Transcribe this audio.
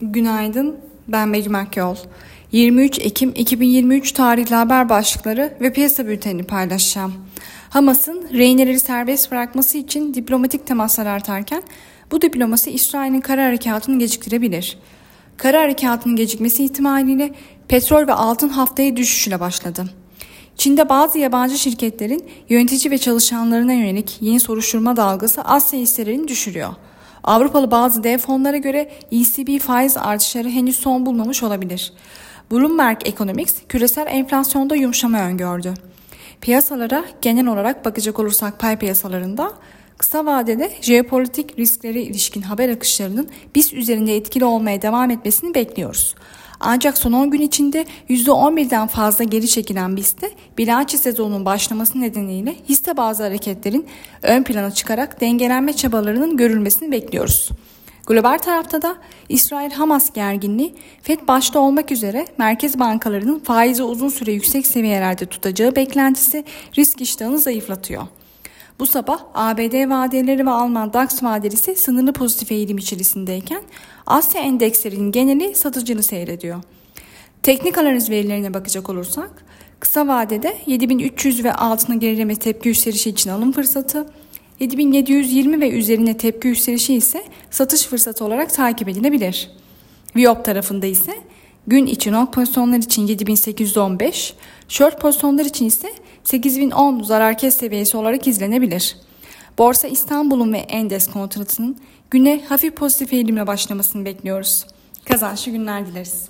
Günaydın, ben Begüm Akyol. 23 Ekim 2023 tarihli haber başlıkları ve piyasa bültenini paylaşacağım. Hamas'ın rehineleri serbest bırakması için diplomatik temaslar artarken bu diplomasi İsrail'in kara harekatını geciktirebilir. Kara harekatının gecikmesi ihtimaliyle petrol ve altın haftaya düşüşüyle başladı. Çin'de bazı yabancı şirketlerin yönetici ve çalışanlarına yönelik yeni soruşturma dalgası Asya hisselerini düşürüyor. Avrupalı bazı dev fonlara göre ECB faiz artışları henüz son bulmamış olabilir. Bloomberg Economics küresel enflasyonda yumuşama öngördü. Piyasalara genel olarak bakacak olursak pay piyasalarında kısa vadede jeopolitik risklere ilişkin haber akışlarının BIST üzerinde etkili olmaya devam etmesini bekliyoruz. Ancak son 10 gün içinde %11'den fazla geri çekilen BIST'te bilanço sezonunun başlaması nedeniyle hisse bazı hareketlerin ön plana çıkarak dengelenme çabalarının görülmesini bekliyoruz. Global tarafta da İsrail-Hamas gerginliği FED başta olmak üzere merkez bankalarının faizi uzun süre yüksek seviyelerde tutacağı beklentisi risk iştahını zayıflatıyor. Bu sabah ABD vadeleri ve Alman DAX vadelisi sınırlı pozitif eğilim içerisindeyken Asya endekslerinin geneli satıcını seyrediyor. Teknik analiz verilerine bakacak olursak kısa vadede 7300 ve altına gerileme tepki yükselişi için alım fırsatı, 7720 ve üzerine tepki yükselişi ise satış fırsatı olarak takip edilebilir. Viyop tarafında ise gün içi long pozisyonlar için 7815, short pozisyonlar için ise 8010 zarar kes seviyesi olarak izlenebilir. Borsa İstanbul'un ve Endes kontratının güne hafif pozitif eğilimle başlamasını bekliyoruz. Kazançlı günler dileriz.